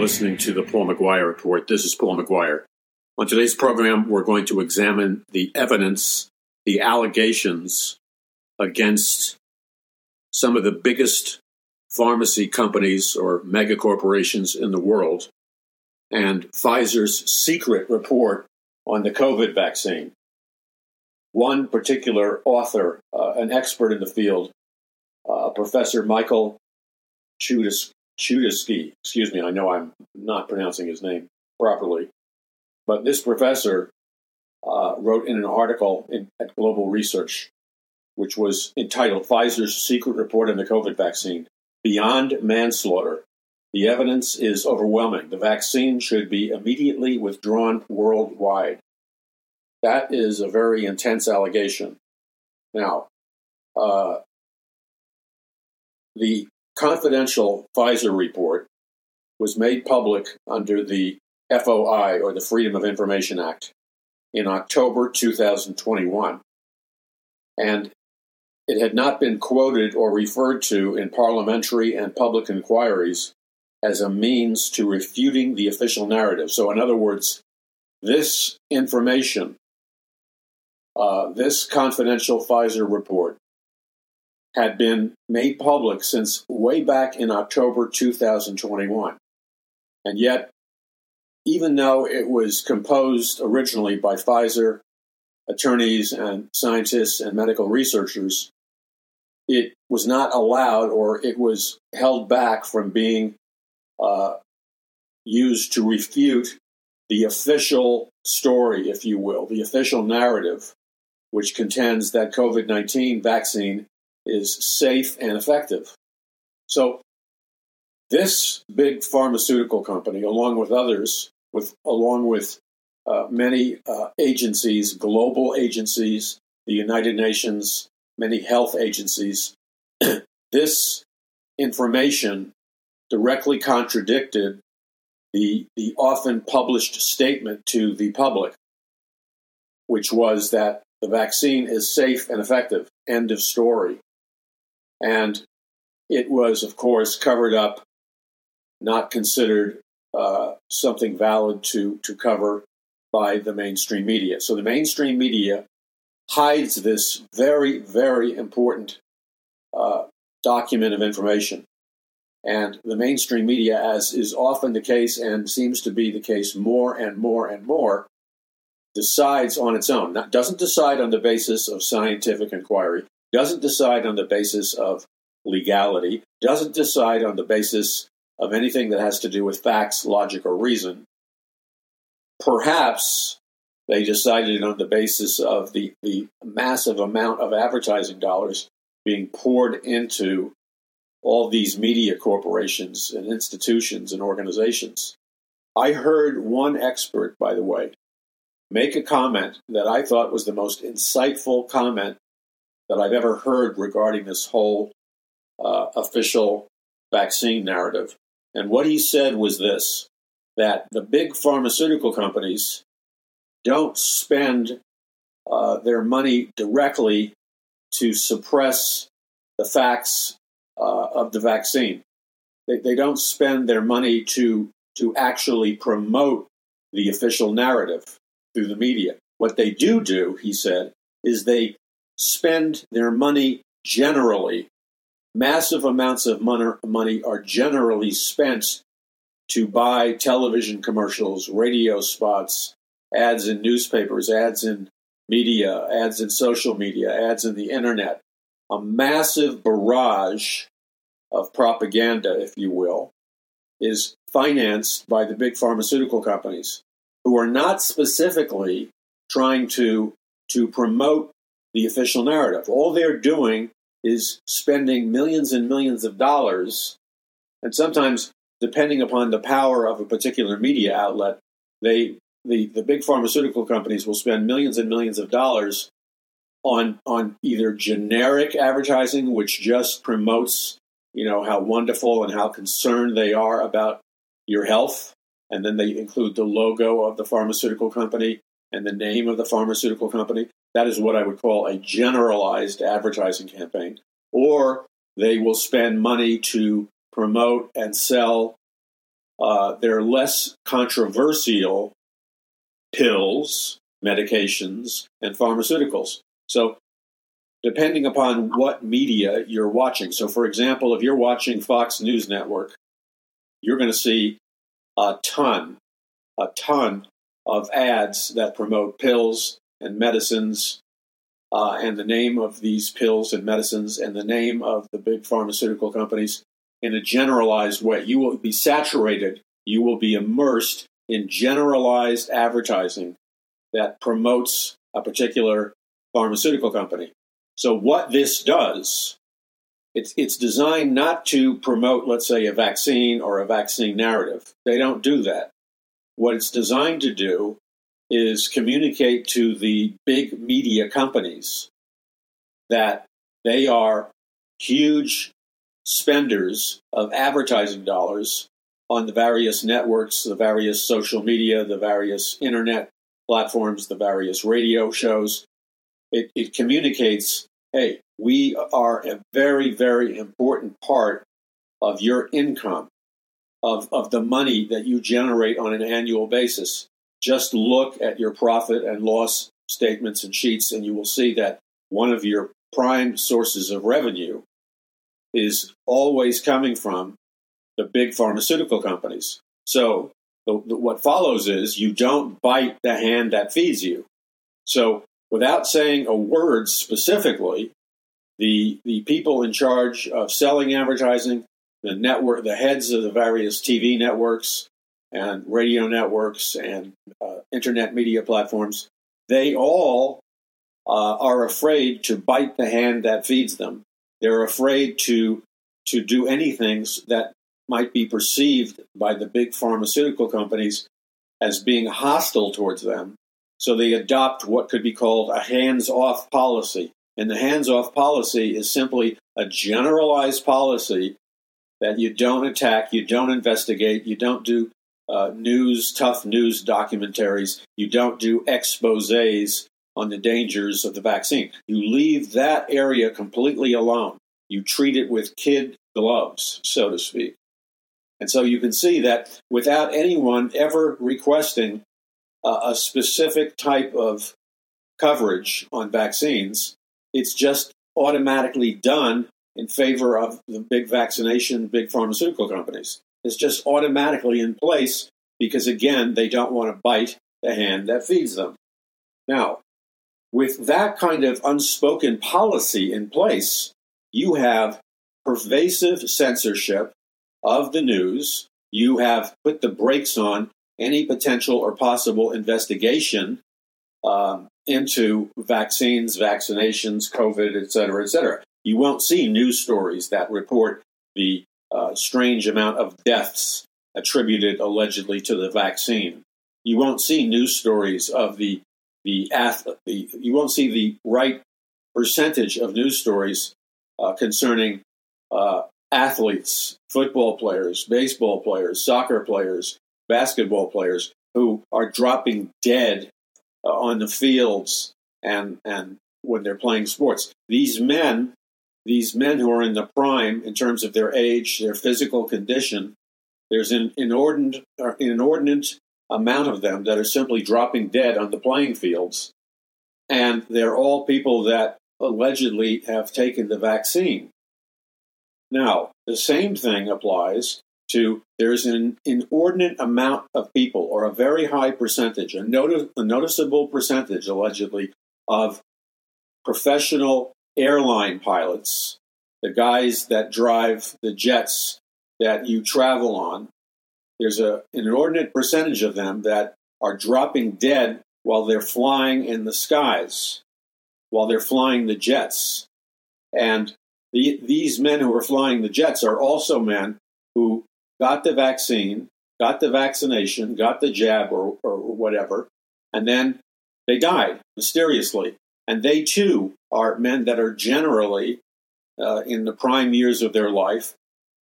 listening to the Paul McGuire Report. This is Paul McGuire. On today's program, we're going to examine the evidence, the allegations against some of the biggest pharmacy companies or mega corporations in the world and Pfizer's secret report on the COVID vaccine. One particular author, uh, an expert in the field, uh, Professor Michael Chudis, Chudisky, excuse me, I know I'm not pronouncing his name properly, but this professor uh, wrote in an article in, at Global Research, which was entitled Pfizer's Secret Report on the COVID Vaccine Beyond Manslaughter. The evidence is overwhelming. The vaccine should be immediately withdrawn worldwide. That is a very intense allegation. Now, uh, the confidential Pfizer report was made public under the FOI, or the Freedom of Information Act, in October 2021. And it had not been quoted or referred to in parliamentary and public inquiries as a means to refuting the official narrative. So, in other words, this information, uh, this confidential Pfizer report, had been made public since way back in October 2021. And yet, even though it was composed originally by Pfizer attorneys and scientists and medical researchers, it was not allowed or it was held back from being uh, used to refute the official story, if you will, the official narrative, which contends that COVID 19 vaccine is safe and effective. So, this big pharmaceutical company, along with others, with along with uh, many uh, agencies, global agencies, the United Nations, many health agencies, this information directly contradicted the, the often published statement to the public, which was that the vaccine is safe and effective. End of story. And it was, of course, covered up, not considered uh, something valid to, to cover by the mainstream media. So the mainstream media hides this very, very important uh, document of information. And the mainstream media, as is often the case and seems to be the case more and more and more, decides on its own. Not, doesn't decide on the basis of scientific inquiry, doesn't decide on the basis of legality, doesn't decide on the basis of anything that has to do with facts, logic, or reason. Perhaps they decided on the basis of the, the massive amount of advertising dollars being poured into all these media corporations and institutions and organizations. I heard one expert, by the way, make a comment that I thought was the most insightful comment that I've ever heard regarding this whole uh, official vaccine narrative. And what he said was this that the big pharmaceutical companies don't spend uh, their money directly to suppress the facts uh, of the vaccine. They, they don't spend their money to, to actually promote the official narrative through the media. What they do do, he said, is they spend their money generally massive amounts of money are generally spent to buy television commercials, radio spots, ads in newspapers, ads in media, ads in social media, ads in the internet. A massive barrage of propaganda, if you will, is financed by the big pharmaceutical companies who are not specifically trying to, to promote the official narrative. All they're doing is spending millions and millions of dollars, and sometimes, depending upon the power of a particular media outlet, they the, the big pharmaceutical companies will spend millions and millions of dollars on on either generic advertising, which just promotes you know how wonderful and how concerned they are about your health, and then they include the logo of the pharmaceutical company and the name of the pharmaceutical company. That is what I would call a generalized advertising campaign. Or they will spend money to promote and sell uh, they're less controversial pills, medications, and pharmaceuticals. So, depending upon what media you're watching. So, for example, if you're watching Fox News Network, you're going to see a ton, a ton of ads that promote pills and medicines uh, and the name of these pills and medicines and the name of the big pharmaceutical companies in a generalized way. You will be saturated, you will be immersed in generalized advertising that promotes a particular pharmaceutical company. So, what this does, it's, it's designed not to promote, let's say, a vaccine or a vaccine narrative. They don't do that. What it's designed to do is communicate to the big media companies that they are huge spenders of advertising dollars on the various networks, the various social media, the various internet platforms, the various radio shows. It, it communicates hey, we are a very, very important part of your income, of, of the money that you generate on an annual basis. Just look at your profit and loss statements and sheets, and you will see that one of your prime sources of revenue is always coming from the big pharmaceutical companies. So, the, the, what follows is you don't bite the hand that feeds you. So, without saying a word specifically, the, the people in charge of selling advertising, the network, the heads of the various TV networks, and radio networks and uh, internet media platforms, they all uh, are afraid to bite the hand that feeds them. They're afraid to to do anything that might be perceived by the big pharmaceutical companies as being hostile towards them. So they adopt what could be called a hands-off policy. And the hands-off policy is simply a generalized policy that you don't attack, you don't investigate, you don't do uh, news, tough news documentaries. You don't do exposes on the dangers of the vaccine. You leave that area completely alone. You treat it with kid gloves, so to speak. And so you can see that without anyone ever requesting uh, a specific type of coverage on vaccines, it's just automatically done in favor of the big vaccination, big pharmaceutical companies is just automatically in place because, again, they don't want to bite the hand that feeds them. Now, with that kind of unspoken policy in place, you have pervasive censorship of the news. You have put the brakes on any potential or possible investigation um, into vaccines, vaccinations, COVID, et cetera, et cetera. You won't see news stories that report the uh, strange amount of deaths attributed allegedly to the vaccine. You won't see news stories of the the athlete. You won't see the right percentage of news stories uh, concerning uh, athletes, football players, baseball players, soccer players, basketball players who are dropping dead uh, on the fields and and when they're playing sports. These men these men who are in the prime in terms of their age, their physical condition, there's an inordinate, uh, inordinate amount of them that are simply dropping dead on the playing fields. And they're all people that allegedly have taken the vaccine. Now, the same thing applies to there's an inordinate amount of people, or a very high percentage, a, notice, a noticeable percentage, allegedly, of professional airline pilots, the guys that drive the jets that you travel on, there's a, an inordinate percentage of them that are dropping dead while they're flying in the skies, while they're flying the jets. And the, these men who are flying the jets are also men who got the vaccine, got the vaccination, got the jab or, or whatever, and then they died mysteriously. And they too are men that are generally uh, in the prime years of their life,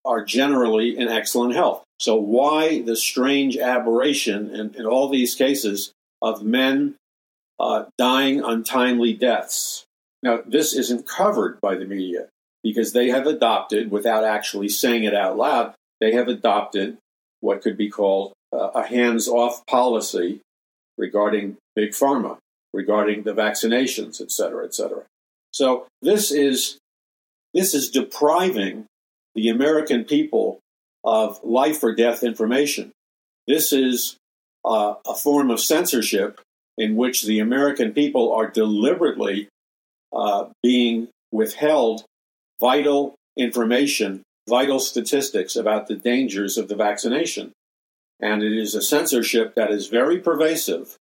are generally in excellent health. So, why the strange aberration in, in all these cases of men uh, dying untimely deaths? Now, this isn't covered by the media because they have adopted, without actually saying it out loud, they have adopted what could be called uh, a hands off policy regarding big pharma, regarding the vaccinations, et cetera, et cetera. So this is this is depriving the American people of life or death information. This is uh, a form of censorship in which the American people are deliberately uh, being withheld vital information, vital statistics about the dangers of the vaccination. And it is a censorship that is very pervasive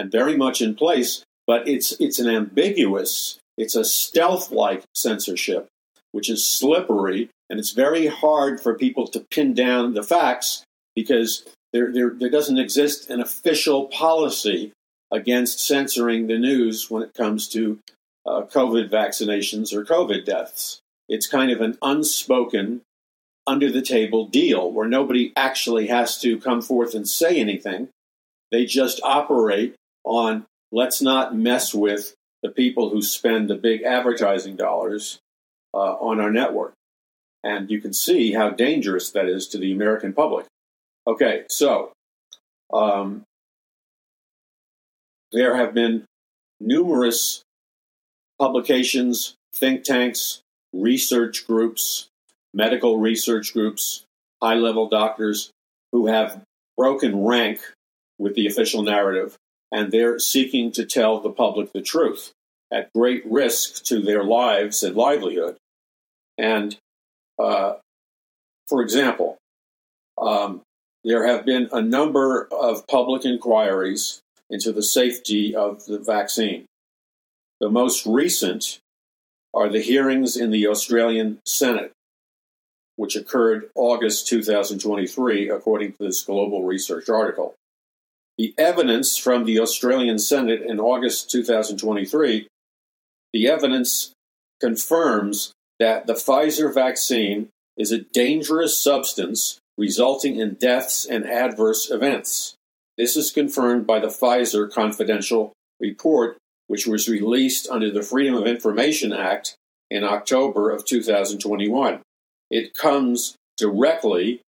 and very much in place, but it's, it's an ambiguous, it's a stealth like censorship, which is slippery, and it's very hard for people to pin down the facts because there, there, there doesn't exist an official policy against censoring the news when it comes to uh, COVID vaccinations or COVID deaths. It's kind of an unspoken, under the table deal where nobody actually has to come forth and say anything. They just operate on let's not mess with the people who spend the big advertising dollars uh, on our network. And you can see how dangerous that is to the American public. Okay, so um, there have been numerous publications, think tanks, research groups, medical research groups, high level doctors who have broken rank with the official narrative, and they're seeking to tell the public the truth at great risk to their lives and livelihood. And uh, for example, um, there have been a number of public inquiries into the safety of the vaccine. The most recent are the hearings in the Australian Senate, which occurred August 2023, according to this global research article. The evidence from the Australian Senate in August 2023, the evidence confirms that the Pfizer vaccine is a dangerous substance resulting in deaths and adverse events. This is confirmed by the Pfizer confidential report, which was released under the Freedom of Information Act in October of 2021. It comes directly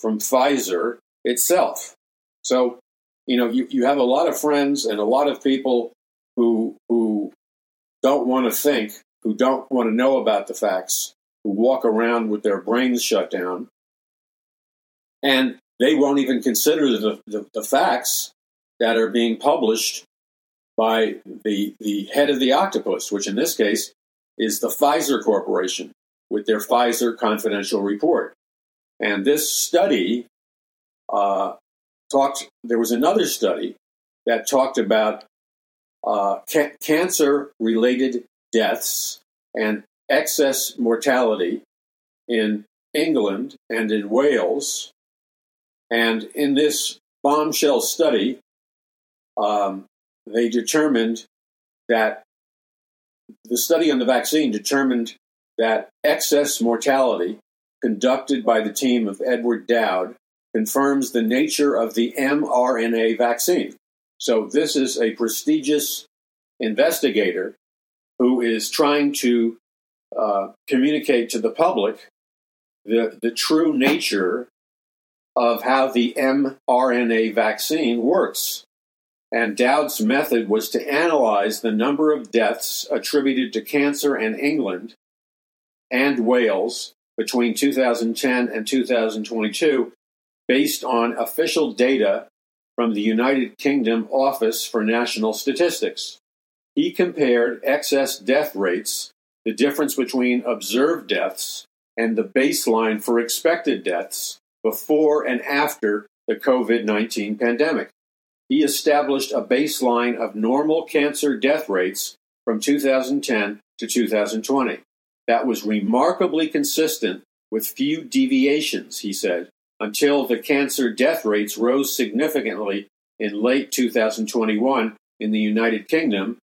from Pfizer itself. So, you know, you, you have a lot of friends and a lot of people who who don't want to think, who don't want to know about the facts, who walk around with their brains shut down, and they won't even consider the, the, the facts that are being published by the, the head of the octopus, which in this case is the Pfizer Corporation with their Pfizer confidential report. And this study uh, talked, there was another study that talked about uh, ca- cancer related deaths and excess mortality in England and in Wales. And in this bombshell study, um, they determined that the study on the vaccine determined that excess mortality conducted by the team of Edward Dowd confirms the nature of the mRNA vaccine. So, this is a prestigious investigator who is trying to uh, communicate to the public the, the true nature of how the mRNA vaccine works. And Dowd's method was to analyze the number of deaths attributed to cancer in England and Wales between 2010 and 2022 based on official data from the United Kingdom Office for National Statistics. He compared excess death rates, the difference between observed deaths, and the baseline for expected deaths before and after the COVID 19 pandemic. He established a baseline of normal cancer death rates from 2010 to 2020. That was remarkably consistent with few deviations, he said, until the cancer death rates rose significantly in late 2021 in the United Kingdom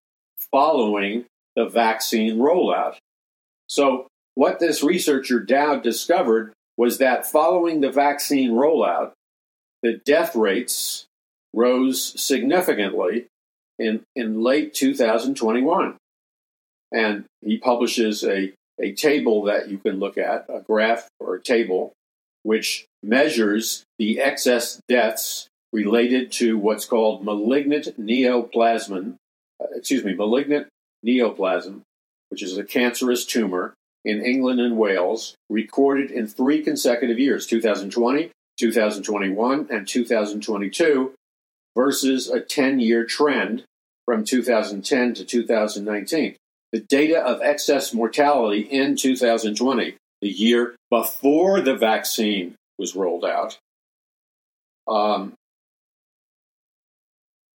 following the vaccine rollout. So, what this researcher Dowd discovered was that following the vaccine rollout, the death rates rose significantly in, in late 2021. And he publishes a, a table that you can look at, a graph or a table which measures the excess deaths related to what's called malignant neoplasm, uh, excuse me, malignant neoplasm, which is a cancerous tumor in England and Wales, recorded in three consecutive years 2020, 2021, and 2022, versus a 10 year trend from 2010 to 2019. The data of excess mortality in 2020, the year before the vaccine was rolled out, um,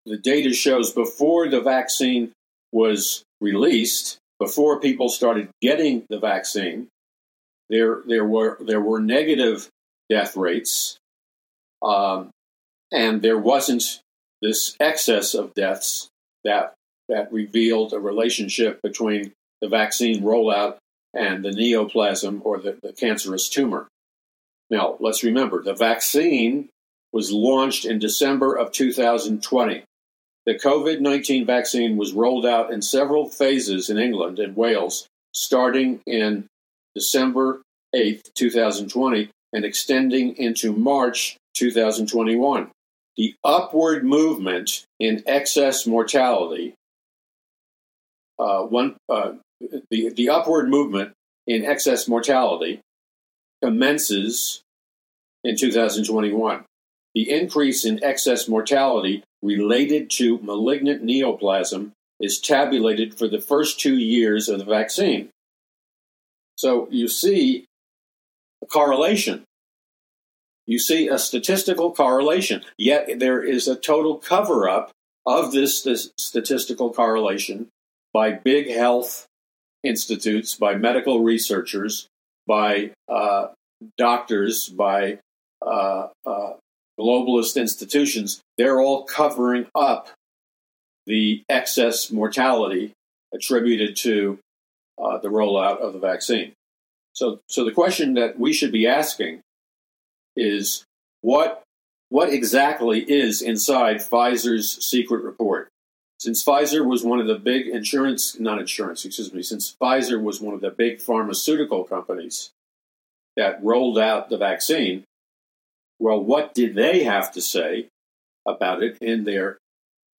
the data shows before the vaccine was released, before people started getting the vaccine, there there were there were negative death rates, um, and there wasn't this excess of deaths that that revealed a relationship between the vaccine rollout and the neoplasm or the, the cancerous tumor. Now, let's remember the vaccine was launched in December of 2020. The COVID 19 vaccine was rolled out in several phases in England and Wales, starting in December 8, 2020, and extending into March 2021. The upward movement in excess mortality, uh, one, uh, the, the upward movement in excess mortality commences in 2021. The increase in excess mortality related to malignant neoplasm is tabulated for the first two years of the vaccine. So you see a correlation. You see a statistical correlation, yet there is a total cover up of this, this statistical correlation by big health institutes, by medical researchers, by uh, doctors, by uh, uh, globalist institutions, they're all covering up the excess mortality attributed to uh, the rollout of the vaccine. So, so the question that we should be asking is what what exactly is inside Pfizer's secret report? Since Pfizer was one of the big insurance, not insurance, excuse me, since Pfizer was one of the big pharmaceutical companies that rolled out the vaccine, well, what did they have to say about it in their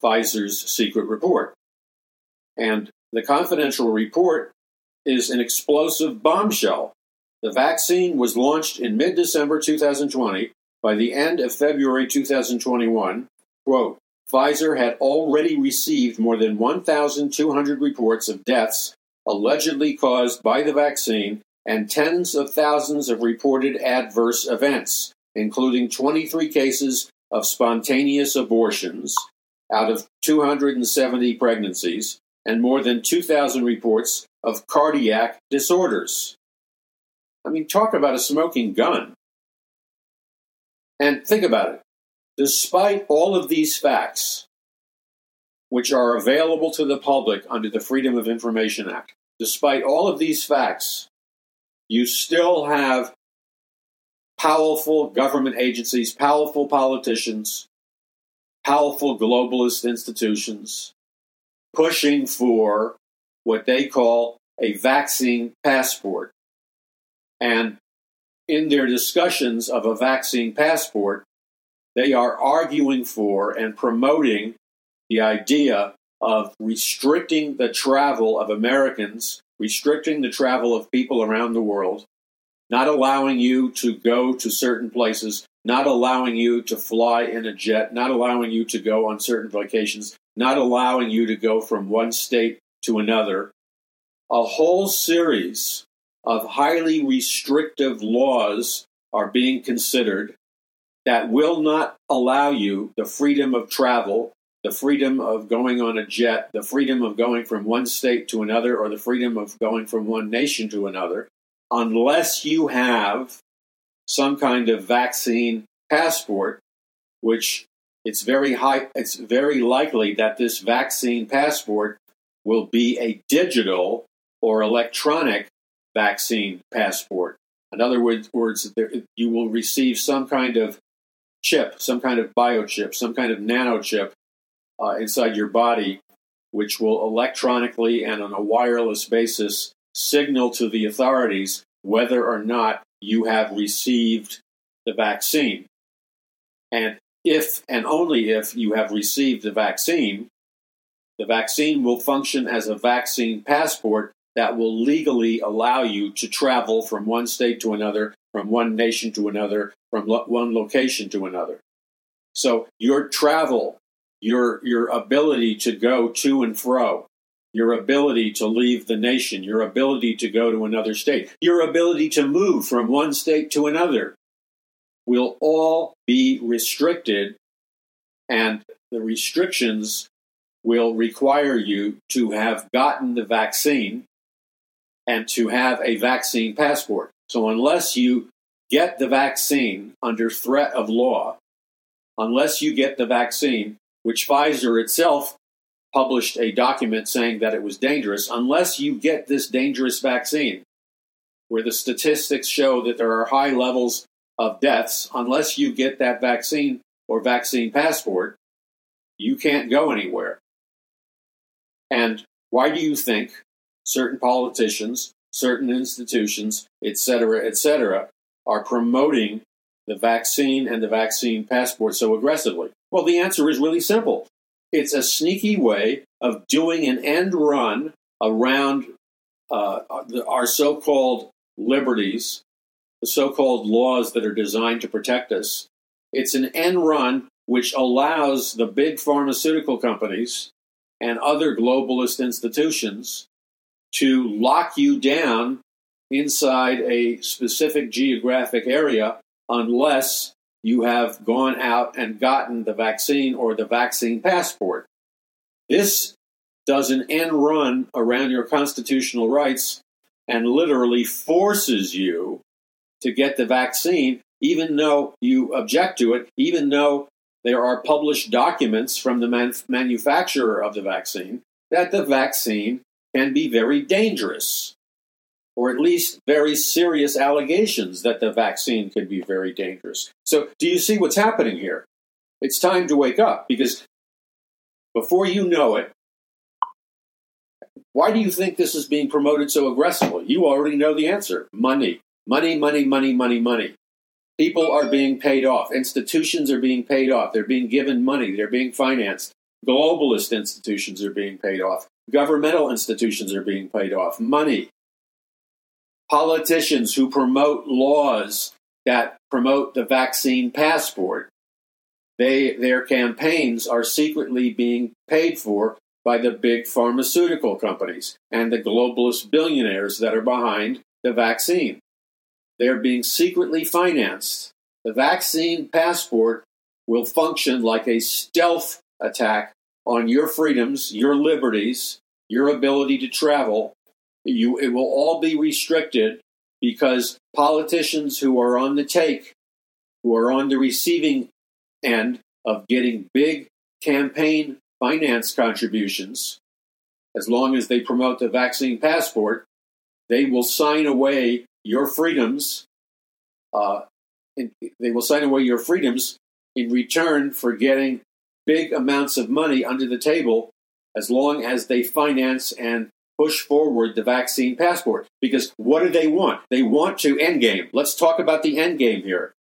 Pfizer's secret report? And the confidential report is an explosive bombshell. The vaccine was launched in mid December 2020. By the end of February 2021, quote, Pfizer had already received more than 1,200 reports of deaths allegedly caused by the vaccine and tens of thousands of reported adverse events, including 23 cases of spontaneous abortions out of 270 pregnancies and more than 2,000 reports of cardiac disorders. I mean, talk about a smoking gun. And think about it. Despite all of these facts, which are available to the public under the Freedom of Information Act, despite all of these facts, you still have powerful government agencies, powerful politicians, powerful globalist institutions pushing for what they call a vaccine passport. And in their discussions of a vaccine passport, they are arguing for and promoting the idea of restricting the travel of Americans, restricting the travel of people around the world, not allowing you to go to certain places, not allowing you to fly in a jet, not allowing you to go on certain vacations, not allowing you to go from one state to another. A whole series of highly restrictive laws are being considered that will not allow you the freedom of travel, the freedom of going on a jet, the freedom of going from one state to another, or the freedom of going from one nation to another unless you have some kind of vaccine passport, which it's very high, it's very likely that this vaccine passport will be a digital or electronic vaccine passport. In other words, you will receive some kind of chip, some kind of biochip, some kind of nanochip uh, inside your body, which will electronically and on a wireless basis signal to the authorities whether or not you have received the vaccine. And if and only if you have received the vaccine, the vaccine will function as a vaccine passport that will legally allow you to travel from one state to another, from one nation to another, from lo- one location to another. So your travel, your your ability to go to and fro, your ability to leave the nation, your ability to go to another state, your ability to move from one state to another will all be restricted and the restrictions will require you to have gotten the vaccine and to have a vaccine passport. So, unless you get the vaccine under threat of law, unless you get the vaccine, which Pfizer itself published a document saying that it was dangerous, unless you get this dangerous vaccine, where the statistics show that there are high levels of deaths, unless you get that vaccine or vaccine passport, you can't go anywhere. And why do you think certain politicians, certain institutions, etc., etc., are promoting the vaccine and the vaccine passport so aggressively? Well, the answer is really simple. It's a sneaky way of doing an end run around uh, our so called liberties, the so called laws that are designed to protect us. It's an end run which allows the big pharmaceutical companies and other globalist institutions to lock you down inside a specific geographic area unless you have gone out and gotten the vaccine or the vaccine passport. This does an end run around your constitutional rights and literally forces you to get the vaccine, even though you object to it, even though there are published documents from the man- manufacturer of the vaccine that the vaccine can be very dangerous, or at least very serious allegations that the vaccine could be very dangerous. So, do you see what's happening here? It's time to wake up because before you know it, why do you think this is being promoted so aggressively? You already know the answer money. Money, money, money, money, money. People are being paid off. Institutions are being paid off. They're being given money. They're being financed. Globalist institutions are being paid off. Governmental institutions are being paid off. Money. Politicians who promote laws that promote the vaccine passport, they, their campaigns are secretly being paid for by the big pharmaceutical companies and the globalist billionaires that are behind the vaccine. They're being secretly financed. The vaccine passport will function like a stealth attack on your freedoms, your liberties, your ability to travel. You, it will all be restricted because politicians who are on the take, who are on the receiving end of getting big campaign finance contributions, as long as they promote the vaccine passport, they will sign away your freedoms. Uh, they will sign away your freedoms in return for getting big amounts of money under the table as long as they finance and push forward the vaccine passport. Because what do they want? They want to end game. Let's talk about the end game here.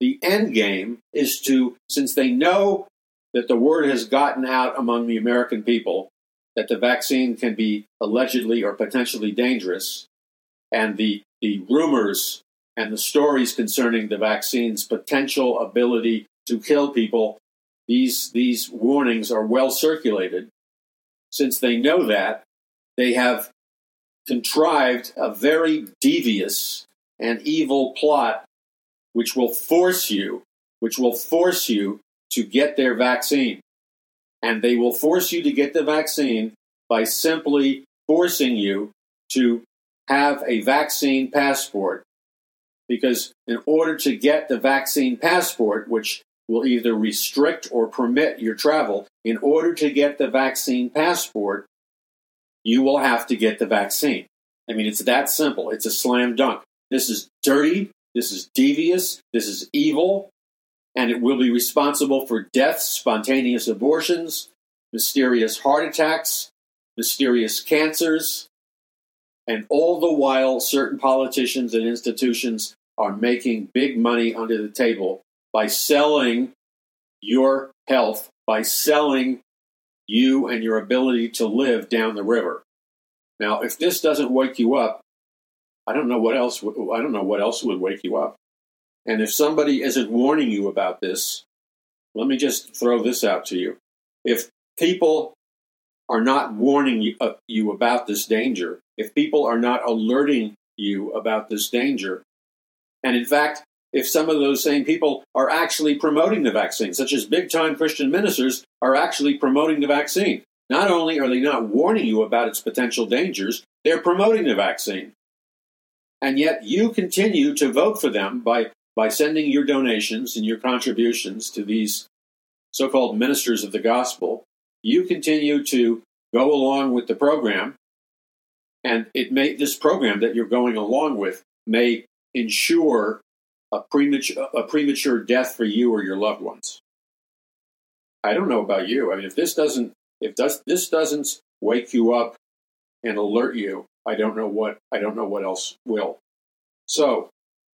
The end game is to, since they know that the word has gotten out among the American people that the vaccine can be allegedly or potentially dangerous, and the, the rumors and the stories concerning the vaccine's potential ability to kill people, these, these warnings are well circulated. Since they know that, they have contrived a very devious and evil plot which will force you, which will force you to get their vaccine. And they will force you to get the vaccine by simply forcing you to have a vaccine passport. Because in order to get the vaccine passport, which will either restrict or permit your travel, in order to get the vaccine passport, you will have to get the vaccine. I mean, it's that simple. It's a slam dunk. This is dirty. This is devious. This is evil. And it will be responsible for deaths, spontaneous abortions, mysterious heart attacks, mysterious cancers, and all the while, certain politicians and institutions are making big money under the table by selling your health, by selling you and your ability to live down the river. Now, if this doesn't wake you up, I don't know what else. I don't know what else would wake you up. And if somebody isn't warning you about this, let me just throw this out to you. If people are not warning you, uh, you about this danger, if people are not alerting you about this danger, and in fact, if some of those same people are actually promoting the vaccine, such as big time Christian ministers are actually promoting the vaccine. Not only are they not warning you about its potential dangers, they're promoting the vaccine. And yet you continue to vote for them by, by sending your donations and your contributions to these so called ministers of the gospel. You continue to go along with the program, and it may this program that you're going along with may ensure a premature a premature death for you or your loved ones. I don't know about you. I mean, if this doesn't if does, this doesn't wake you up and alert you, I don't know what I don't know what else will. So,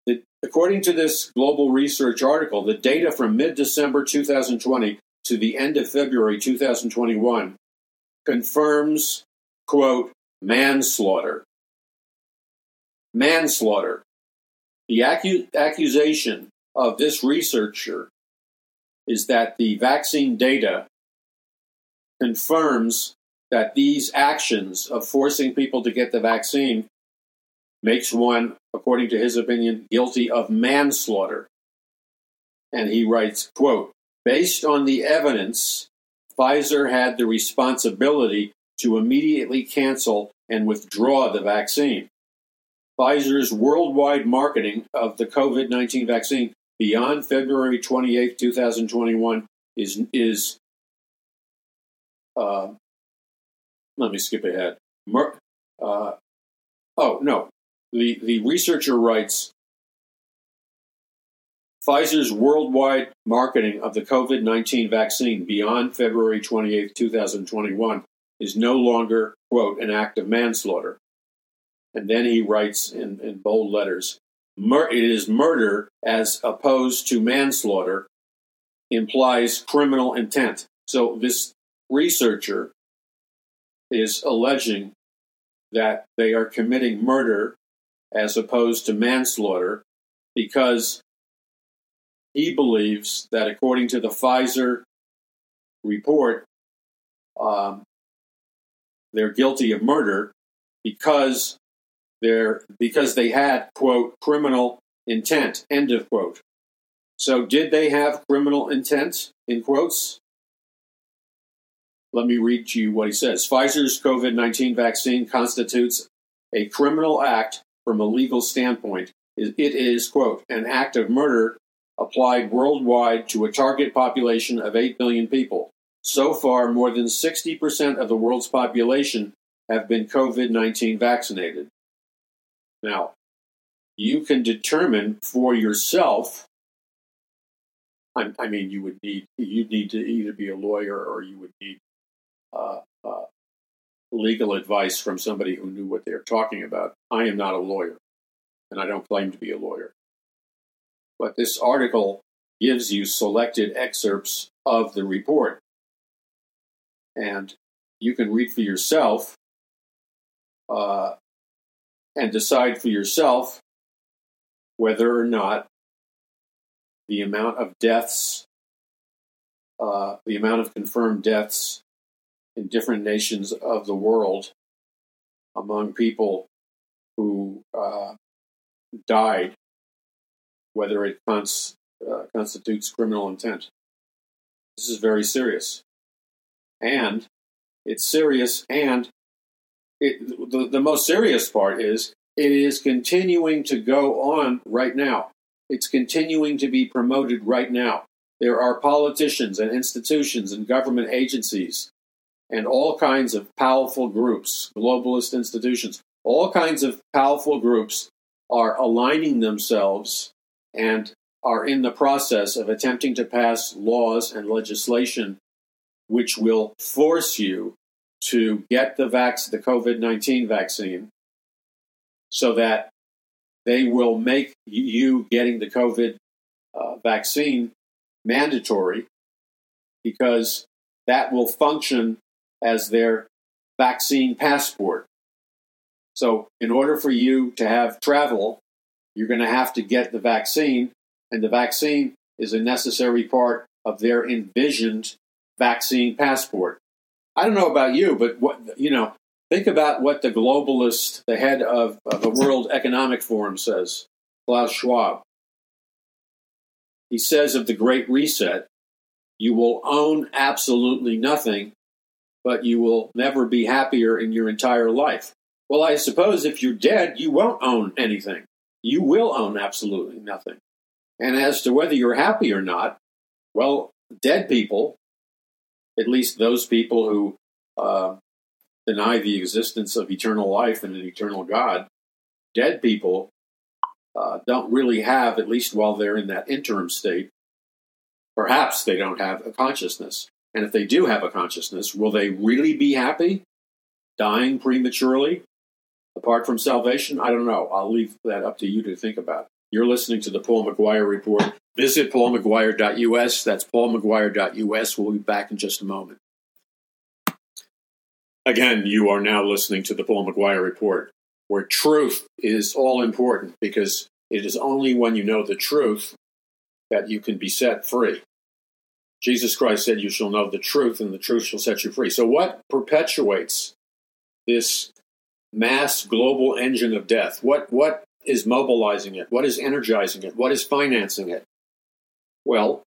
the, according to this global research article, the data from mid-December 2020 to the end of February 2021 confirms quote manslaughter. Manslaughter. The acu- accusation of this researcher is that the vaccine data confirms that these actions of forcing people to get the vaccine makes one, according to his opinion, guilty of manslaughter. And he writes, quote, based on the evidence, Pfizer had the responsibility to immediately cancel and withdraw the vaccine. Pfizer's worldwide marketing of the COVID 19 vaccine beyond February 28, 2021 is, is uh, let me skip ahead. Mer- uh, oh, no. The, the researcher writes Pfizer's worldwide marketing of the COVID 19 vaccine beyond February 28, 2021 is no longer, quote, an act of manslaughter. And then he writes in, in bold letters Mur- it is murder as opposed to manslaughter implies criminal intent. So this researcher is alleging that they are committing murder as opposed to manslaughter because he believes that according to the Pfizer report, um, they're guilty of murder because because they had quote criminal intent end of quote. So did they have criminal intent in quotes? Let me read to you what he says. Pfizer's COVID 19 vaccine constitutes a criminal act from a legal standpoint. It is, quote, an act of murder applied worldwide to a target population of 8 billion people. So far, more than 60% of the world's population have been COVID 19 vaccinated. Now, you can determine for yourself. I, I mean, you would need you need to either be a lawyer or you would need uh, uh, legal advice from somebody who knew what they were talking about. I am not a lawyer, and I don't claim to be a lawyer. But this article gives you selected excerpts of the report. And you can read for yourself uh, and decide for yourself whether or not the amount of deaths, uh, the amount of confirmed deaths in different nations of the world among people who uh, died, whether it cons- uh, constitutes criminal intent. This is very serious. And it's serious, and it, the, the most serious part is it is continuing to go on right now. It's continuing to be promoted right now. There are politicians and institutions and government agencies and all kinds of powerful groups, globalist institutions, all kinds of powerful groups are aligning themselves and are in the process of attempting to pass laws and legislation which will force you to get the vac- the COVID 19 vaccine so that they will make you getting the COVID uh, vaccine mandatory because that will function as their vaccine passport. So, in order for you to have travel, you're going to have to get the vaccine, and the vaccine is a necessary part of their envisioned vaccine passport. I don't know about you, but what you know, think about what the globalist, the head of, of the World Economic Forum, says, Klaus Schwab. He says of the Great Reset, you will own absolutely nothing, but you will never be happier in your entire life. Well, I suppose if you're dead, you won't own anything. You will own absolutely nothing. And as to whether you're happy or not, well, dead people, at least those people who uh, deny the existence of eternal life and an eternal God, dead people uh, don't really have, at least while they're in that interim state, perhaps they don't have a consciousness. And if they do have a consciousness, will they really be happy dying prematurely apart from salvation? I don't know. I'll leave that up to you to think about. You're listening to the Paul McGuire Report. Visit paulmcguire.us. That's paulmcguire.us. We'll be back in just a moment. Again, you are now listening to the Paul McGuire Report, where truth is all important because it is only when you know the truth that you can be set free. Jesus Christ said, You shall know the truth, and the truth shall set you free. So, what perpetuates this mass global engine of death? What, what is mobilizing it? What is energizing it? What is financing it? Well,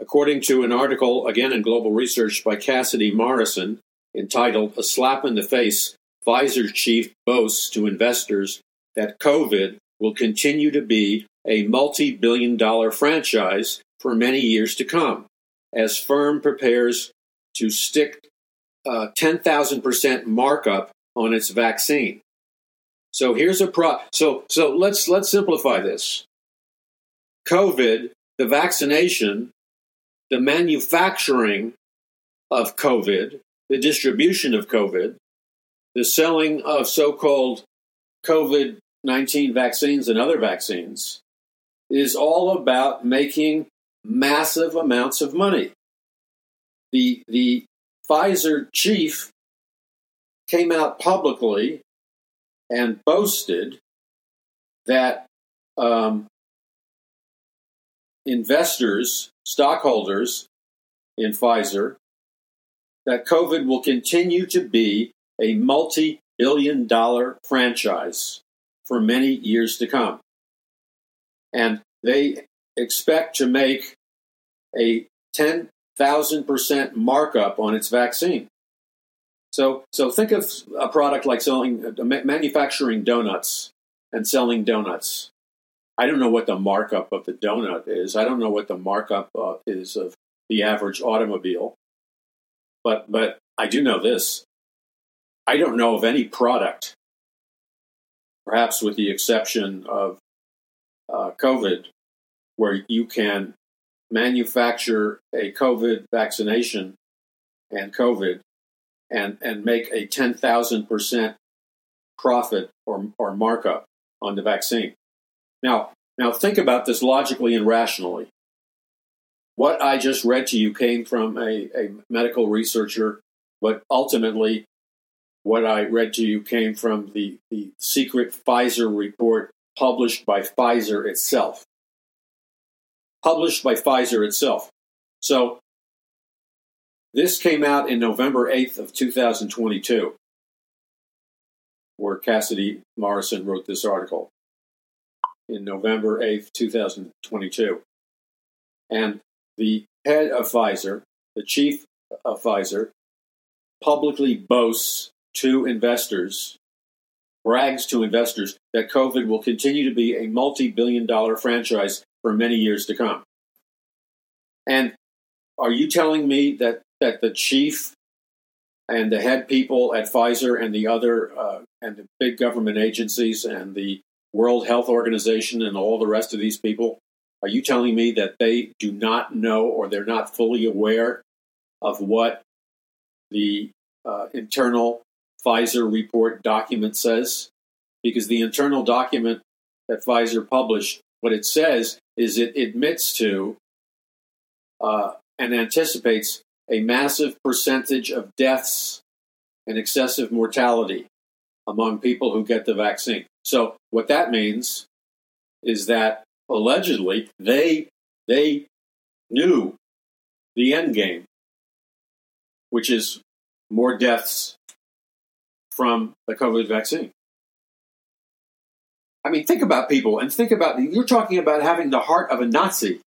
according to an article, again in Global Research by Cassidy Morrison, entitled A Slap in the Face, Pfizer chief boasts to investors that COVID will continue to be a multi billion dollar franchise for many years to come, as firm prepares to stick uh, 10,000% markup on its vaccine. So here's a pro. So so let's let's simplify this. COVID, the vaccination, the manufacturing of COVID, the distribution of COVID, the selling of so-called COVID 19 vaccines and other vaccines is all about making massive amounts of money. The, the Pfizer chief came out publicly and boasted that um, investors, stockholders in Pfizer, that COVID will continue to be a multi billion dollar franchise for many years to come. And they expect to make a 10,000% markup on its vaccine. So, so think of a product like selling, manufacturing donuts and selling donuts. I don't know what the markup of the donut is. I don't know what the markup uh, is of the average automobile. But, but I do know this. I don't know of any product, perhaps with the exception of uh, COVID, where you can manufacture a COVID vaccination and COVID and, and make a 10,000% profit or, or markup on the vaccine. Now, now think about this logically and rationally. What I just read to you came from a, a medical researcher, but ultimately, what I read to you came from the, the secret Pfizer report published by Pfizer itself. Published by Pfizer itself. So this came out in November 8th of 2022, where Cassidy Morrison wrote this article in November 8th, 2022. And the head of Pfizer, the chief of Pfizer, publicly boasts to investors, brags to investors that COVID will continue to be a multi billion dollar franchise for many years to come. And are you telling me that that the chief and the head people at Pfizer and the other uh, and the big government agencies and the World Health Organization and all the rest of these people, are you telling me that they do not know or they're not fully aware of what the uh, internal Pfizer report document says? Because the internal document that Pfizer published, what it says is it admits to uh, and anticipates a massive percentage of deaths and excessive mortality among people who get the vaccine. So what that means is that allegedly they they knew the end game, which is more deaths from the COVID vaccine. I mean, think about people and think about you're talking about having the heart of a Nazi.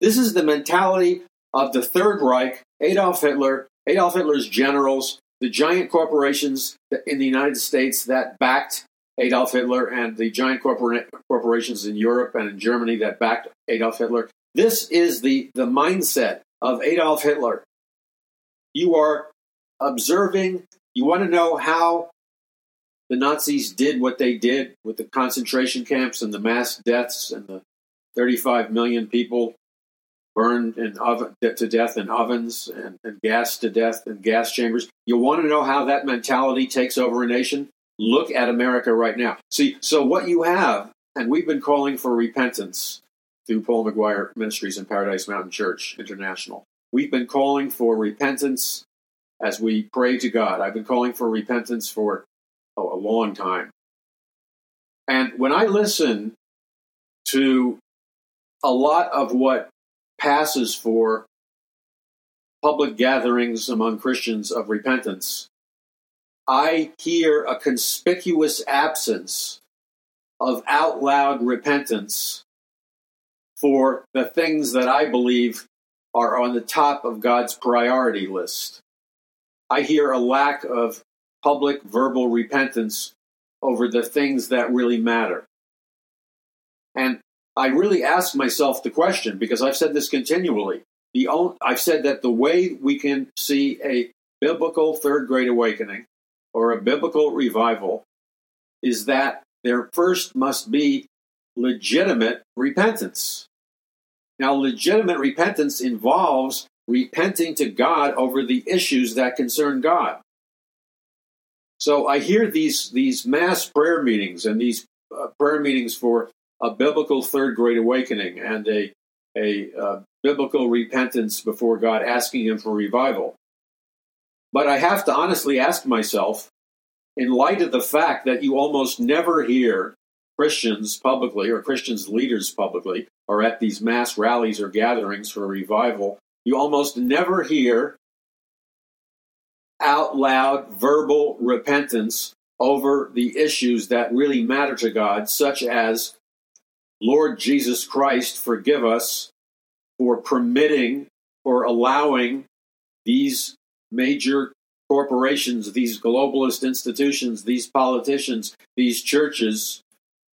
This is the mentality of the Third Reich, Adolf Hitler, Adolf Hitler's generals, the giant corporations in the United States that backed Adolf Hitler, and the giant corpora- corporations in Europe and in Germany that backed Adolf Hitler. This is the, the mindset of Adolf Hitler. You are observing, you want to know how the Nazis did what they did with the concentration camps and the mass deaths and the 35 million people burned in oven, to death in ovens and, and gassed to death in gas chambers. You want to know how that mentality takes over a nation? Look at America right now. See, so what you have, and we've been calling for repentance through Paul McGuire Ministries and Paradise Mountain Church International. We've been calling for repentance as we pray to God. I've been calling for repentance for oh, a long time. And when I listen to a lot of what passes for public gatherings among Christians of repentance, I hear a conspicuous absence of out loud repentance for the things that I believe are on the top of God's priority list. I hear a lack of public verbal repentance over the things that really matter. And I really ask myself the question because I've said this continually. The only, I've said that the way we can see a biblical third great awakening or a biblical revival is that there first must be legitimate repentance. Now, legitimate repentance involves repenting to God over the issues that concern God. So I hear these these mass prayer meetings and these uh, prayer meetings for a biblical third great awakening and a a uh, biblical repentance before God, asking Him for revival. But I have to honestly ask myself, in light of the fact that you almost never hear Christians publicly or Christians leaders publicly or at these mass rallies or gatherings for revival, you almost never hear out loud verbal repentance over the issues that really matter to God, such as Lord Jesus Christ, forgive us for permitting or allowing these major corporations, these globalist institutions, these politicians, these churches,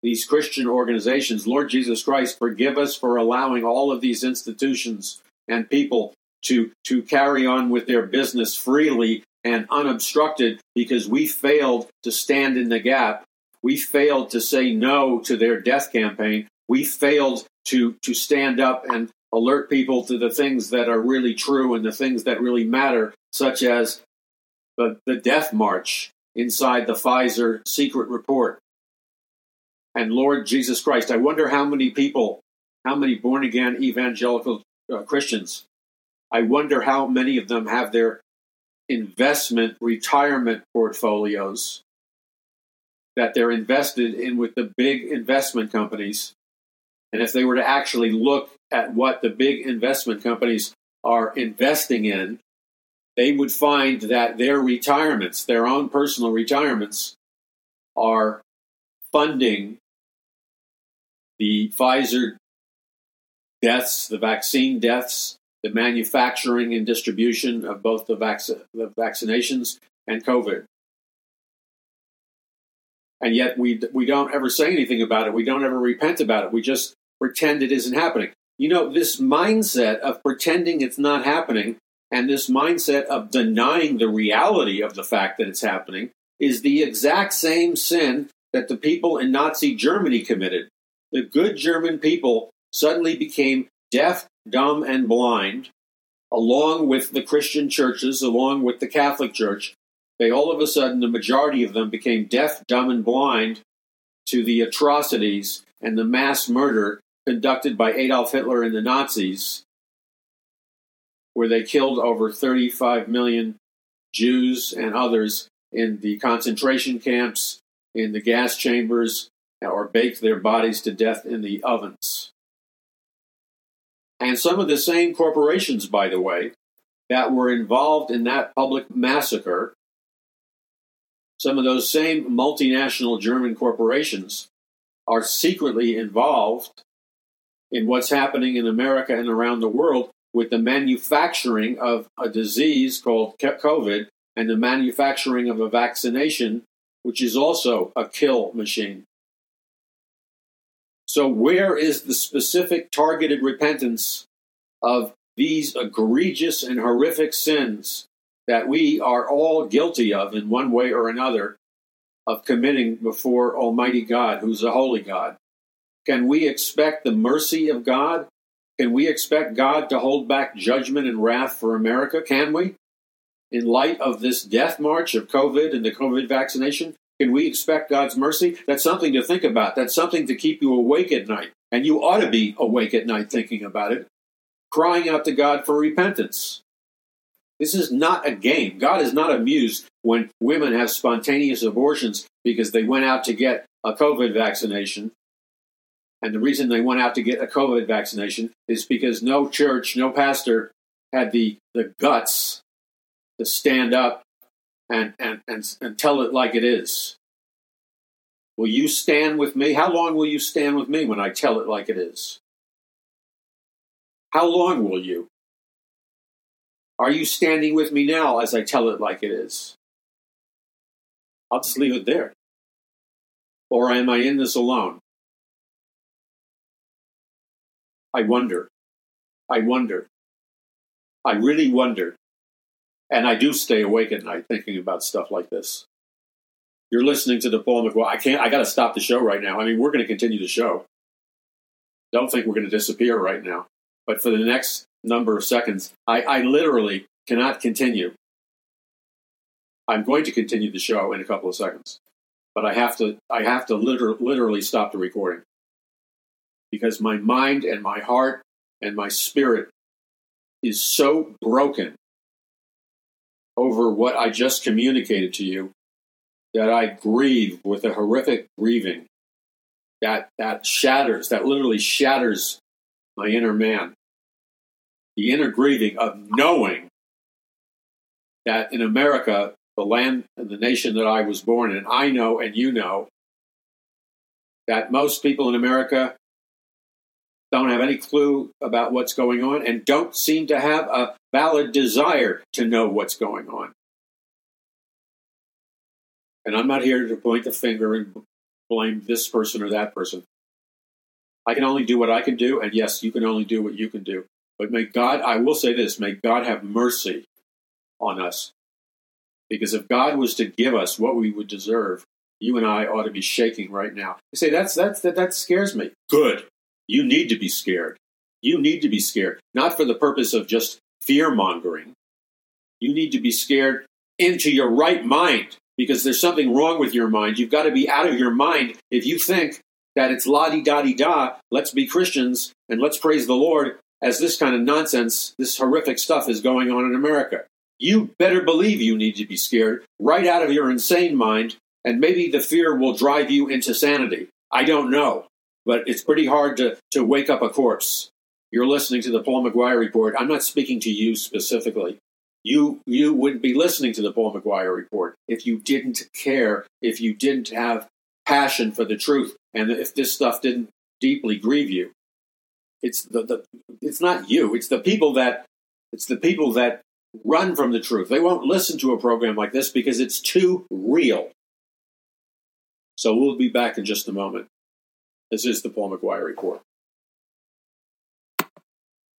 these Christian organizations. Lord Jesus Christ, forgive us for allowing all of these institutions and people to, to carry on with their business freely and unobstructed because we failed to stand in the gap. We failed to say no to their death campaign. We failed to, to stand up and alert people to the things that are really true and the things that really matter, such as the, the death march inside the Pfizer secret report. And Lord Jesus Christ, I wonder how many people, how many born again evangelical uh, Christians, I wonder how many of them have their investment retirement portfolios that they're invested in with the big investment companies. And if they were to actually look at what the big investment companies are investing in, they would find that their retirements, their own personal retirements, are funding the Pfizer deaths, the vaccine deaths, the manufacturing and distribution of both the, vac- the vaccinations and COVID. And yet we, we don't ever say anything about it. We don't ever repent about it. We just pretend it isn't happening. You know, this mindset of pretending it's not happening and this mindset of denying the reality of the fact that it's happening is the exact same sin that the people in Nazi Germany committed. The good German people suddenly became deaf, dumb, and blind, along with the Christian churches, along with the Catholic Church. They all of a sudden, the majority of them became deaf, dumb, and blind to the atrocities and the mass murder conducted by Adolf Hitler and the Nazis, where they killed over 35 million Jews and others in the concentration camps, in the gas chambers, or baked their bodies to death in the ovens. And some of the same corporations, by the way, that were involved in that public massacre, some of those same multinational German corporations are secretly involved in what's happening in America and around the world with the manufacturing of a disease called COVID and the manufacturing of a vaccination, which is also a kill machine. So, where is the specific targeted repentance of these egregious and horrific sins that we are all guilty of in one way or another of committing before Almighty God, who's a holy God? Can we expect the mercy of God? Can we expect God to hold back judgment and wrath for America? Can we? In light of this death march of COVID and the COVID vaccination, can we expect God's mercy? That's something to think about. That's something to keep you awake at night. And you ought to be awake at night thinking about it, crying out to God for repentance. This is not a game. God is not amused when women have spontaneous abortions because they went out to get a COVID vaccination. And the reason they went out to get a COVID vaccination is because no church, no pastor had the, the guts to stand up and, and, and, and tell it like it is. Will you stand with me? How long will you stand with me when I tell it like it is? How long will you? Are you standing with me now as I tell it like it is? I'll just leave it there. Or am I in this alone? I wonder. I wonder. I really wonder and I do stay awake at night thinking about stuff like this. You're listening to the Paul McGuire. I can't, I got to stop the show right now. I mean, we're going to continue the show. Don't think we're going to disappear right now. But for the next number of seconds, I, I literally cannot continue. I'm going to continue the show in a couple of seconds, but I have to, I have to liter- literally stop the recording because my mind and my heart and my spirit is so broken over what I just communicated to you that I grieve with a horrific grieving that that shatters that literally shatters my inner man. The inner grieving of knowing that in America the land and the nation that I was born in I know and you know that most people in America don't have any clue about what's going on and don't seem to have a valid desire to know what's going on. And I'm not here to point the finger and blame this person or that person. I can only do what I can do, and yes, you can only do what you can do. But may God, I will say this, may God have mercy on us. Because if God was to give us what we would deserve, you and I ought to be shaking right now. You say, that's, that's, that, that scares me. Good. You need to be scared. You need to be scared, not for the purpose of just fear mongering. You need to be scared into your right mind because there's something wrong with your mind. You've got to be out of your mind if you think that it's la di da di da, let's be Christians and let's praise the Lord as this kind of nonsense, this horrific stuff is going on in America. You better believe you need to be scared right out of your insane mind, and maybe the fear will drive you into sanity. I don't know but it's pretty hard to, to wake up a corpse. You're listening to the Paul McGuire report. I'm not speaking to you specifically. You you wouldn't be listening to the Paul McGuire report if you didn't care, if you didn't have passion for the truth, and if this stuff didn't deeply grieve you. It's the, the it's not you. It's the people that it's the people that run from the truth. They won't listen to a program like this because it's too real. So we'll be back in just a moment. This is the Paul McGuire Report.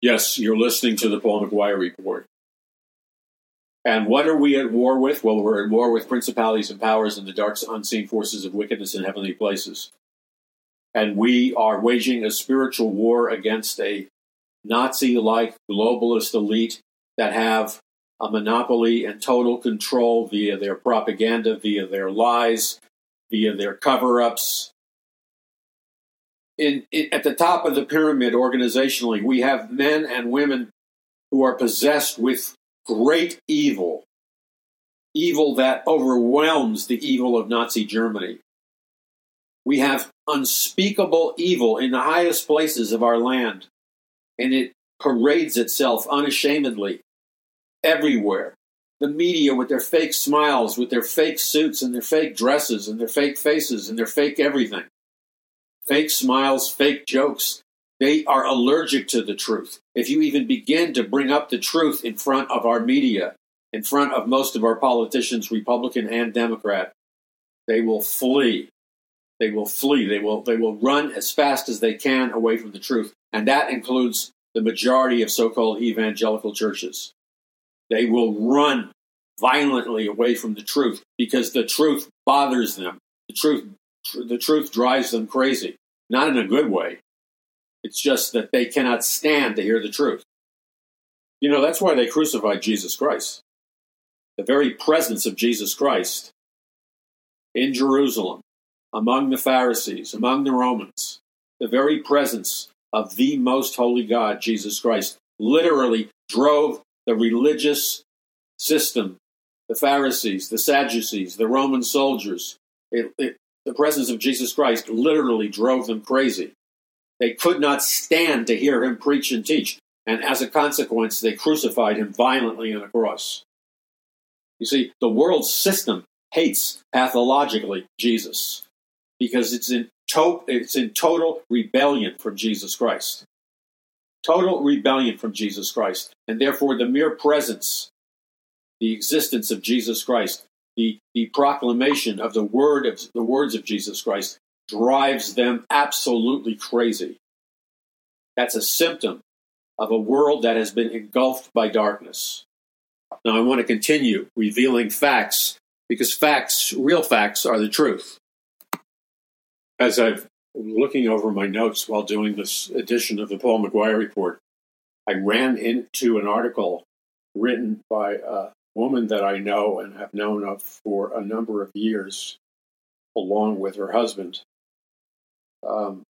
Yes, you're listening to the Paul McGuire Report. And what are we at war with? Well, we're at war with principalities and powers and the dark, unseen forces of wickedness in heavenly places. And we are waging a spiritual war against a Nazi like globalist elite that have a monopoly and total control via their propaganda, via their lies, via their cover ups, in, in, at the top of the pyramid organizationally, we have men and women who are possessed with great evil, evil that overwhelms the evil of Nazi Germany. We have unspeakable evil in the highest places of our land, and it parades itself unashamedly everywhere. The media with their fake smiles, with their fake suits and their fake dresses and their fake faces and their fake everything. Fake smiles, fake jokes. They are allergic to the truth. If you even begin to bring up the truth in front of our media, in front of most of our politicians, Republican and Democrat, they will flee. They will flee. They will, they will run as fast as they can away from the truth. And that includes the majority of so called evangelical churches. They will run violently away from the truth because the truth bothers them. The truth, the truth drives them crazy. Not in a good way. It's just that they cannot stand to hear the truth. You know, that's why they crucified Jesus Christ. The very presence of Jesus Christ in Jerusalem, among the Pharisees, among the Romans, the very presence of the most holy God, Jesus Christ, literally drove the religious system, the Pharisees, the Sadducees, the Roman soldiers. It, it, the presence of Jesus Christ literally drove them crazy. They could not stand to hear him preach and teach, and as a consequence, they crucified him violently on a cross. You see, the world system hates pathologically Jesus because it's in to- it's in total rebellion from Jesus Christ. Total rebellion from Jesus Christ. And therefore, the mere presence, the existence of Jesus Christ, the, the proclamation of the word of the words of Jesus Christ drives them absolutely crazy. That's a symptom of a world that has been engulfed by darkness. Now, I want to continue revealing facts because facts, real facts, are the truth as I've looking over my notes while doing this edition of the Paul McGuire Report, I ran into an article written by a woman that I know and have known of for a number of years, along with her husband. Um,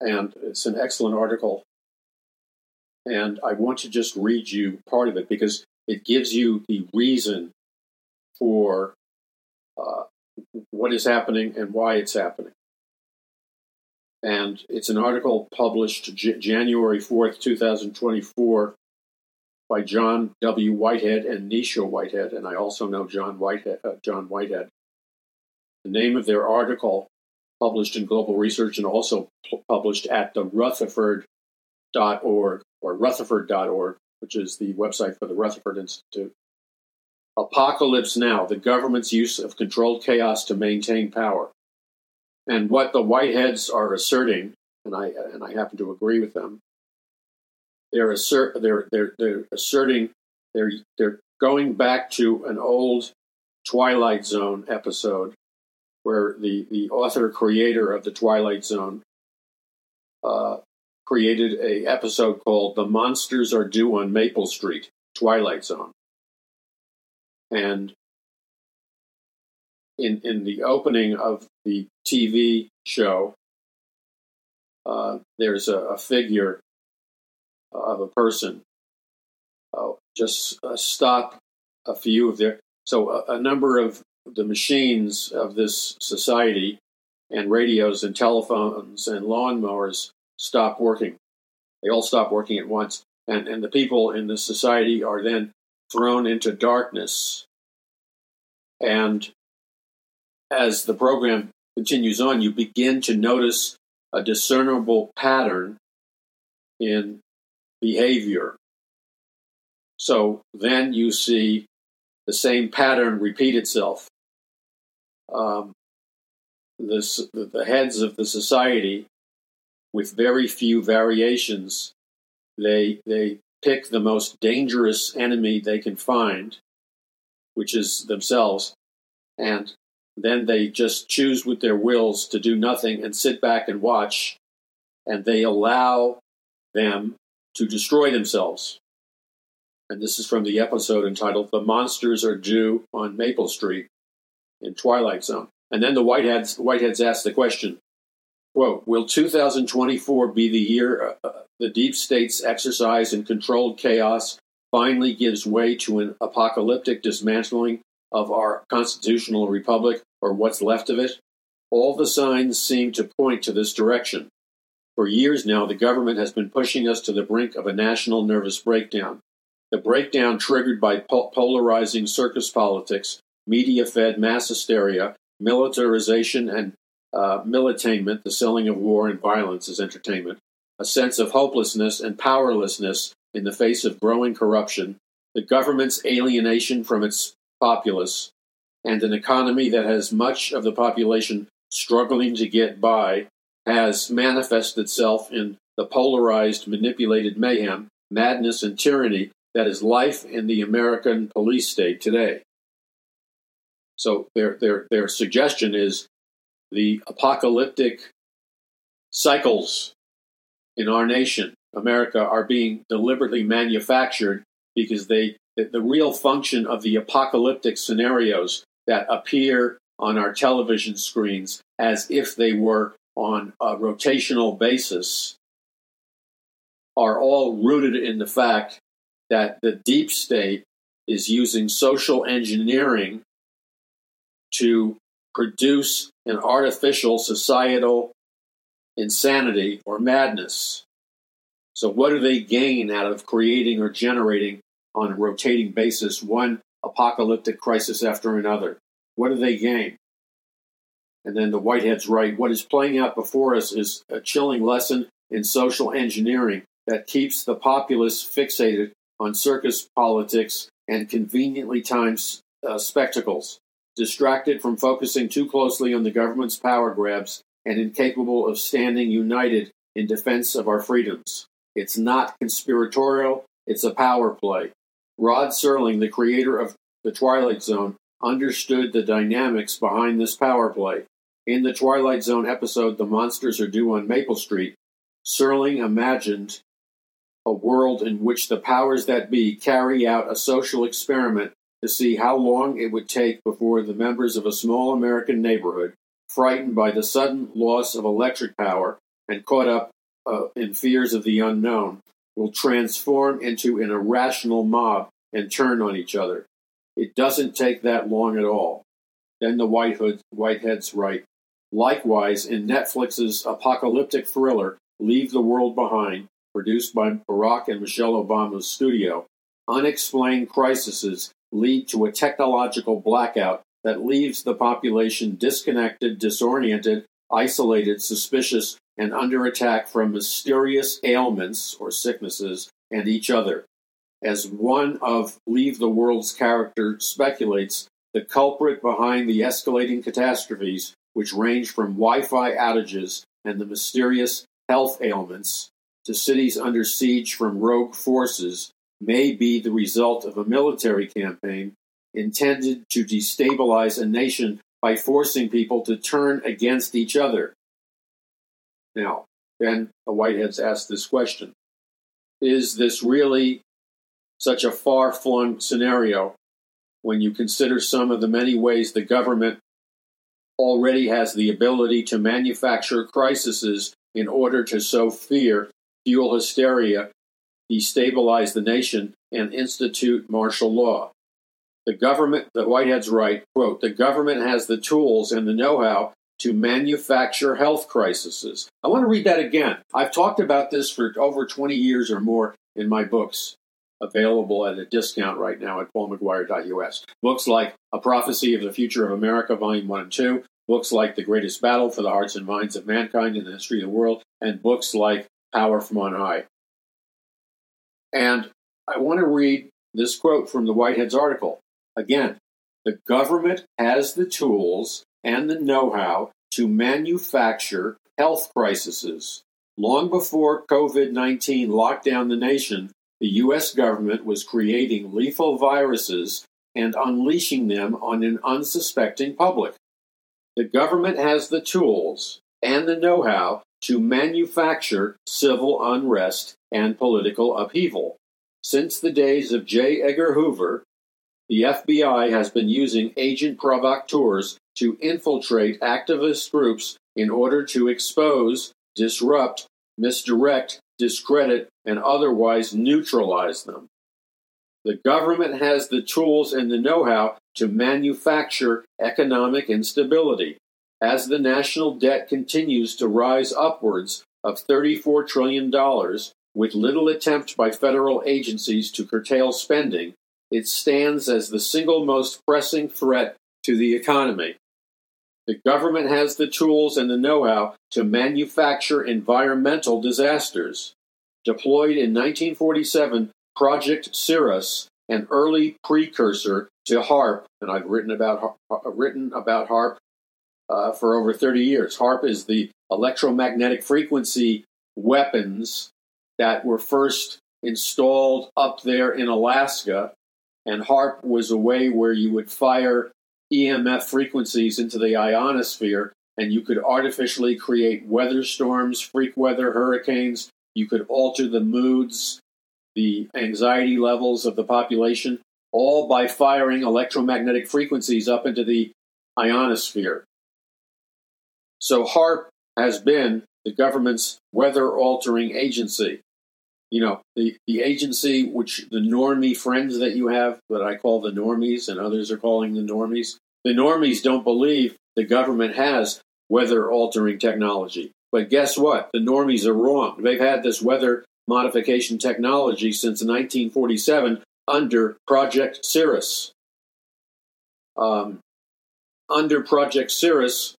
and it's an excellent article. And I want to just read you part of it because it gives you the reason for uh, what is happening and why it's happening and it's an article published J- January 4th, 2024 by John W. Whitehead and Nisha Whitehead, and I also know John Whitehead. Uh, John Whitehead. The name of their article, published in Global Research and also published at the Rutherford.org or Rutherford.org, which is the website for the Rutherford Institute. Apocalypse Now: The Government's Use of Controlled Chaos to Maintain Power. And what the Whiteheads are asserting, and I and I happen to agree with them, they're assert they're they're they're asserting they're they're going back to an old Twilight Zone episode where the the author creator of the Twilight Zone uh, created a episode called "The Monsters Are Due on Maple Street." Twilight Zone, and in in the opening of the TV show, uh, there's a, a, figure of a person. Uh, just uh, stop a few of their so a, a, number of the machines of this society and radios and telephones and lawnmowers stop working. They all stop working at once, and and the people in the society are then thrown into darkness and as the program continues on, you begin to notice a discernible pattern in behavior. So then you see the same pattern repeat itself. Um, this, the heads of the society, with very few variations, they, they pick the most dangerous enemy they can find, which is themselves, and then they just choose with their wills to do nothing and sit back and watch, and they allow them to destroy themselves. And this is from the episode entitled The Monsters Are Due on Maple Street in Twilight Zone. And then the Whiteheads, Whiteheads asked the question Quote, will 2024 be the year uh, the deep state's exercise in controlled chaos finally gives way to an apocalyptic dismantling of our constitutional republic or what's left of it? All the signs seem to point to this direction. For years now, the government has been pushing us to the brink of a national nervous breakdown. The breakdown triggered by polarizing circus politics, media fed mass hysteria, militarization, and uh, militainment, the selling of war and violence as entertainment, a sense of hopelessness and powerlessness in the face of growing corruption, the government's alienation from its populace, and an economy that has much of the population struggling to get by has manifested itself in the polarized, manipulated mayhem, madness, and tyranny that is life in the American police state today. So their their their suggestion is the apocalyptic cycles in our nation, America, are being deliberately manufactured because they the, the real function of the apocalyptic scenarios that appear on our television screens as if they were on a rotational basis are all rooted in the fact that the deep state is using social engineering to produce an artificial societal insanity or madness. So, what do they gain out of creating or generating on a rotating basis one apocalyptic crisis after another? What do they gain? And then the Whitehead's write, What is playing out before us is a chilling lesson in social engineering that keeps the populace fixated on circus politics and conveniently timed uh, spectacles distracted from focusing too closely on the government's power grabs, and incapable of standing united in defense of our freedoms. It's not conspiratorial, it's a power play. Rod Serling, the creator of The Twilight Zone, understood the dynamics behind this power play. In the Twilight Zone episode, The Monsters Are Due on Maple Street, Serling imagined a world in which the powers that be carry out a social experiment to see how long it would take before the members of a small American neighborhood, frightened by the sudden loss of electric power and caught up uh, in fears of the unknown, will transform into an irrational mob and turn on each other. It doesn't take that long at all. Then the Whitehood, Whiteheads write. Likewise, in Netflix's apocalyptic thriller, Leave the World Behind, produced by Barack and Michelle Obama's studio, unexplained crises lead to a technological blackout that leaves the population disconnected, disoriented, isolated, suspicious, and under attack from mysterious ailments or sicknesses and each other. As one of Leave the World's character speculates, the culprit behind the escalating catastrophes, which range from Wi Fi outages and the mysterious health ailments to cities under siege from rogue forces, may be the result of a military campaign intended to destabilize a nation by forcing people to turn against each other. Now, then the Whiteheads asked this question Is this really such a far flung scenario when you consider some of the many ways the government already has the ability to manufacture crises in order to sow fear, fuel hysteria, destabilize the nation, and institute martial law. The government, the Whitehead's right, quote, the government has the tools and the know how to manufacture health crises. I want to read that again. I've talked about this for over 20 years or more in my books, available at a discount right now at paulmcguire.us. Books like A Prophecy of the Future of America, Volume 1 and 2, books like The Greatest Battle for the Hearts and Minds of Mankind in the History of the World, and books like Power from On High. And I want to read this quote from the Whitehead's article. Again, the government has the tools and the know how to manufacture health crises. Long before COVID 19 locked down the nation, the U.S. government was creating lethal viruses and unleashing them on an unsuspecting public. The government has the tools and the know how to manufacture civil unrest and political upheaval. Since the days of J. Edgar Hoover, the FBI has been using agent provocateurs to infiltrate activist groups in order to expose, disrupt, misdirect, discredit, and otherwise neutralize them. The government has the tools and the know how to manufacture economic instability. As the national debt continues to rise upwards of $34 trillion, with little attempt by federal agencies to curtail spending, it stands as the single most pressing threat to the economy. The government has the tools and the know how to manufacture environmental disasters. Deployed in 1947, Project Cirrus, an early precursor to HAARP, and I've written about written about HAARP uh, for over 30 years. HAARP is the electromagnetic frequency weapons that were first installed up there in Alaska, and HAARP was a way where you would fire EMF frequencies into the ionosphere, and you could artificially create weather storms, freak weather, hurricanes. You could alter the moods, the anxiety levels of the population, all by firing electromagnetic frequencies up into the ionosphere. So HAARP has been the government's weather altering agency. You know, the, the agency which the normie friends that you have, that I call the normies and others are calling the normies, the normies don't believe the government has weather altering technology. But guess what? The normies are wrong. They've had this weather modification technology since 1947 under Project Cirrus. Um, under Project Cirrus,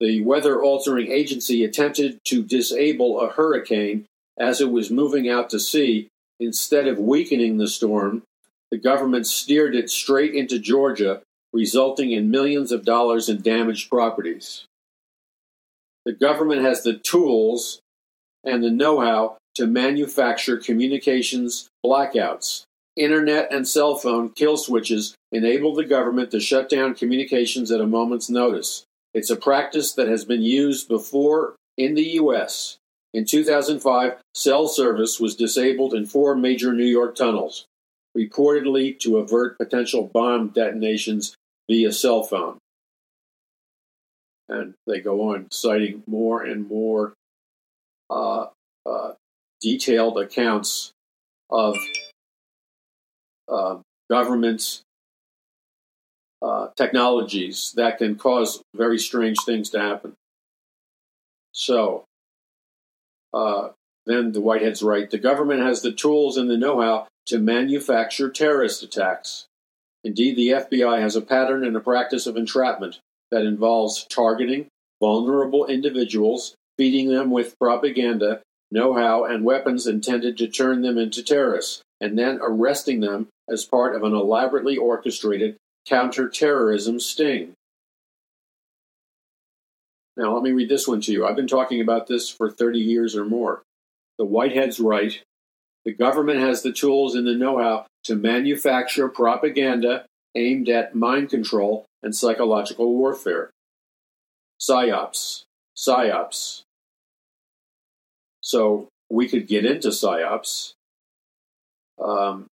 the weather altering agency attempted to disable a hurricane as it was moving out to sea. Instead of weakening the storm, the government steered it straight into Georgia, resulting in millions of dollars in damaged properties. The government has the tools and the know how to manufacture communications blackouts. Internet and cell phone kill switches enable the government to shut down communications at a moment's notice. It's a practice that has been used before in the U.S. In 2005, cell service was disabled in four major New York tunnels, reportedly to avert potential bomb detonations via cell phone. And they go on citing more and more uh, uh, detailed accounts of uh, governments uh, technologies that can cause very strange things to happen. So, uh, then the Whitehead's right. The government has the tools and the know how to manufacture terrorist attacks. Indeed, the FBI has a pattern and a practice of entrapment that involves targeting vulnerable individuals, feeding them with propaganda, know how, and weapons intended to turn them into terrorists, and then arresting them as part of an elaborately orchestrated counterterrorism sting. Now, let me read this one to you. I've been talking about this for 30 years or more. The Whitehead's right. The government has the tools and the know how to manufacture propaganda aimed at mind control and psychological warfare. PSYOPs. PSYOPs. So we could get into PSYOPs. Um,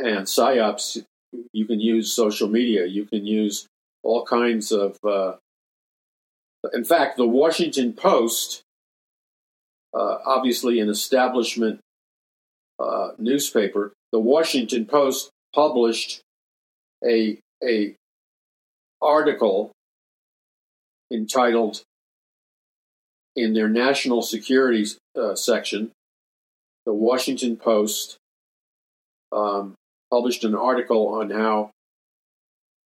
and PSYOPs you can use social media. You can use all kinds of. Uh, in fact, the Washington Post, uh, obviously an establishment uh, newspaper, the Washington Post published a a article entitled in their national security uh, section, the Washington Post um, published an article on how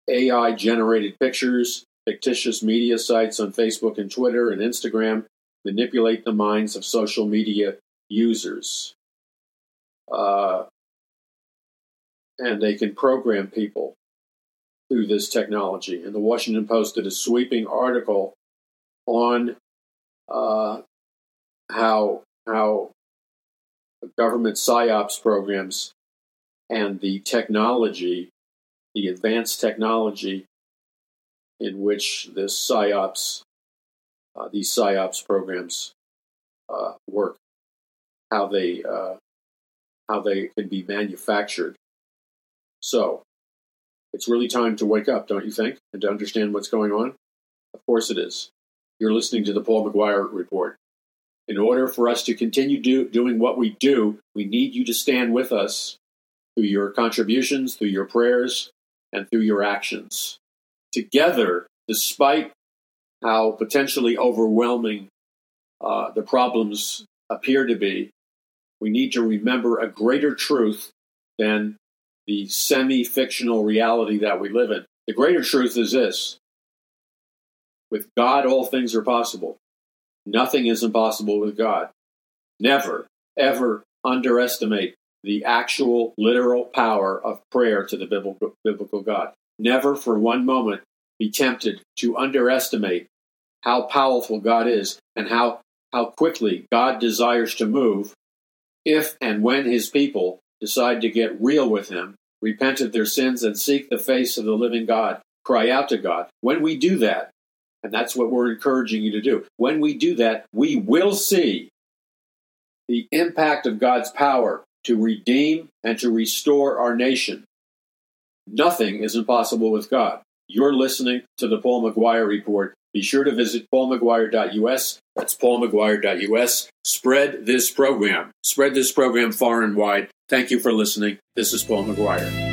AI generated pictures, fictitious media sites on Facebook and Twitter and Instagram manipulate the minds of social media users. Uh, and they can program people through this technology. And the Washington Post did a sweeping article on uh, how how government psyops programs and the technology, the advanced technology in which this psyops, uh, these psyops programs uh, work, how they uh, how they can be manufactured. So, it's really time to wake up, don't you think, and to understand what's going on. Of course it is. You're listening to the Paul McGuire Report. In order for us to continue do, doing what we do, we need you to stand with us through your contributions, through your prayers, and through your actions. Together, despite how potentially overwhelming uh, the problems appear to be, we need to remember a greater truth than the semi fictional reality that we live in. The greater truth is this with God, all things are possible. Nothing is impossible with God. Never, ever underestimate the actual literal power of prayer to the biblical, biblical God. Never for one moment be tempted to underestimate how powerful God is and how, how quickly God desires to move if and when his people decide to get real with him, repent of their sins, and seek the face of the living God, cry out to God. When we do that, and that's what we're encouraging you to do, when we do that, we will see the impact of God's power to redeem and to restore our nation. Nothing is impossible with God. You're listening to the Paul McGuire Report. Be sure to visit paulmcguire.us. That's paulmcguire.us. Spread this program. Spread this program far and wide. Thank you for listening. This is Paul McGuire.